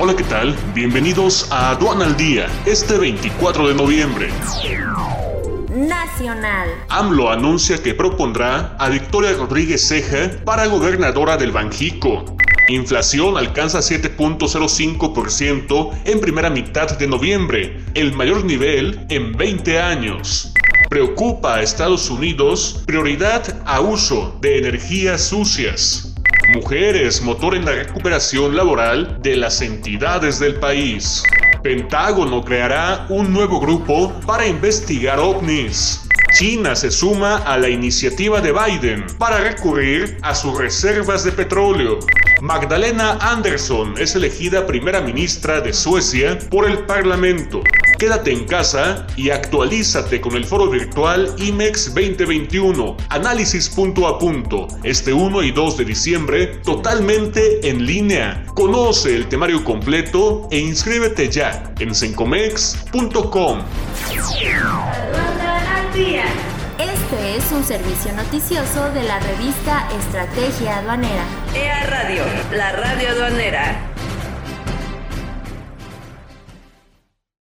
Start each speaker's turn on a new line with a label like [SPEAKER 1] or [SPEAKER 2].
[SPEAKER 1] Hola, ¿qué tal? Bienvenidos a Aduana al Día, este 24 de noviembre.
[SPEAKER 2] Nacional.
[SPEAKER 1] AMLO anuncia que propondrá a Victoria Rodríguez Ceja para gobernadora del Banjico. Inflación alcanza 7.05% en primera mitad de noviembre, el mayor nivel en 20 años. Preocupa a Estados Unidos prioridad a uso de energías sucias. Mujeres, motor en la recuperación laboral de las entidades del país. Pentágono creará un nuevo grupo para investigar ovnis. China se suma a la iniciativa de Biden para recurrir a sus reservas de petróleo. Magdalena Andersson es elegida primera ministra de Suecia por el Parlamento. Quédate en casa y actualízate con el foro virtual IMEX 2021, análisis punto a punto, este 1 y 2 de diciembre, totalmente en línea. Conoce el temario completo e inscríbete ya en sencomex.com.
[SPEAKER 2] Este es un servicio noticioso de la revista Estrategia Aduanera.
[SPEAKER 3] EA Radio, la radio aduanera.